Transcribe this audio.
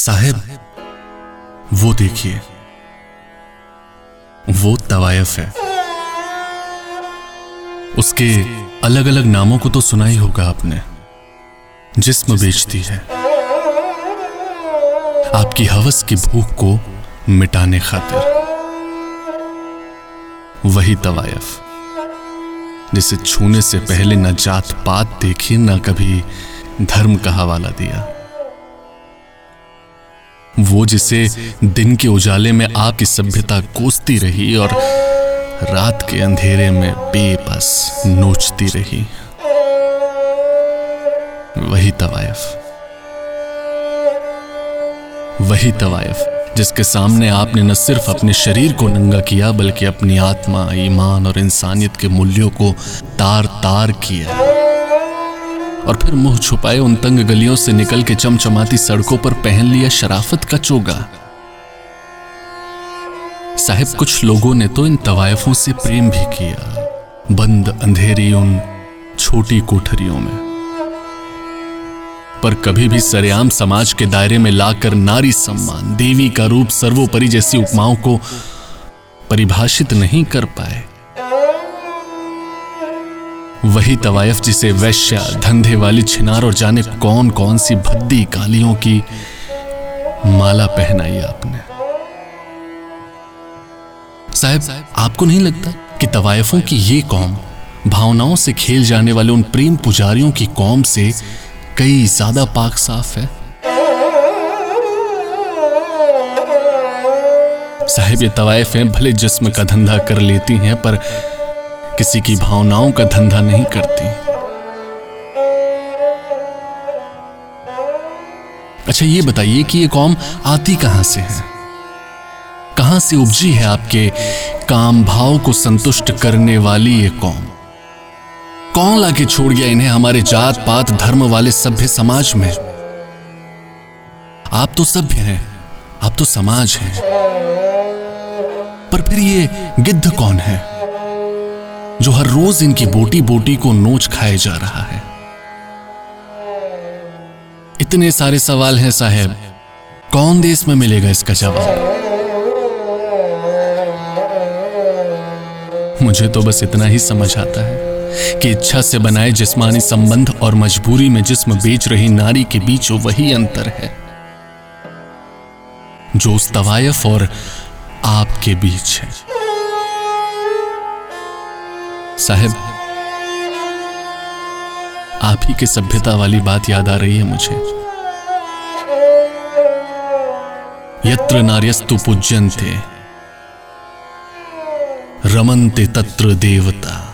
साहेब, वो देखिए। वो तवायफ है। उसके अलग अलग नामों को तो सुना ही होगा आपने। जिस्म बेचती है। आपकी हवस की भूख को मिटाने खातिर। वही तवायफ, जिसे छूने से पहले न जात पात देखी, न कभी धर्म का हवाला दिया। वो जिसे दिन के उजाले में आपकी सभ्यता कोसती रही और रात के अंधेरे में बेबस नोचती रही। वही तवायफ। वही तवायफ, जिसके सामने आपने न सिर्फ़ अपने शरीर को नंगा किया, बल्कि अपनी आत्मा, ईमान और इंसानियत के मूल्यों को तार तार किया। और फिर मुँह छुपाए उन तंग गलियों से निकल के चमचमाती सड़कों पर पहन लिया शराफत का चोगा। साहिब, कुछ लोगों ने तो इन तवायफों से प्रेम भी किया। बंद अंधेरी उन छोटी कोठरियों में। पर कभी भी सरेआम समाज के दायरे में लाकर नारी सम्मान, देवी का रूप सर्वोपरि जैसी उपमाओं को परिभाषित नहीं कर पाए। वही तवायफ जिसे वैश्य, धंधे वाली छिनार और जाने कौन कौन सी भद्दी कालियों की माला पहनाई आपने। साहब, आपको नहीं लगता कि तवायफों की ये कौम, भावनाओं से खेल जाने वाले उन प्रेम पुजारियों की कौम से कई ज़्यादा पाक साफ़ है? साहिब, ये तवायफें भले जिस्म का धंधा कर लेती हैं, पर किसी की भावनाओं का धंधा नहीं करती। अच्छा ये बताइए कि ये कौम आती कहाँ से है? कहाँ से उपजी है आपके काम भाव को संतुष्ट करने वाली ये कौम? कौन लाके छोड़ गया इन्हें हमारे जात पात धर्म वाले सभ्य समाज में? आप तो सभ्य हैं, आप तो समाज हैं। पर फिर ये गिद्ध कौन है? जो हर रोज इनकी बोटी बोटी को नोच खाए जा रहा है। इतने सारे सवाल हैं साहब। कौन देश में मिलेगा इसका जवाब? मुझे तो बस इतना ही समझ आता है कि इच्छा से बनाए जिस्मानी संबंध और मजबूरी में जिस्म बेच रही नारी के बीच वही अंतर है। जो उस तवायफ और आपके बीच है। साहब, आप ही के सभ्यता वाली बात याद आ रही है मुझे। यत्र नार्यस्तु पूज्यंते रमनते तत्र देवता।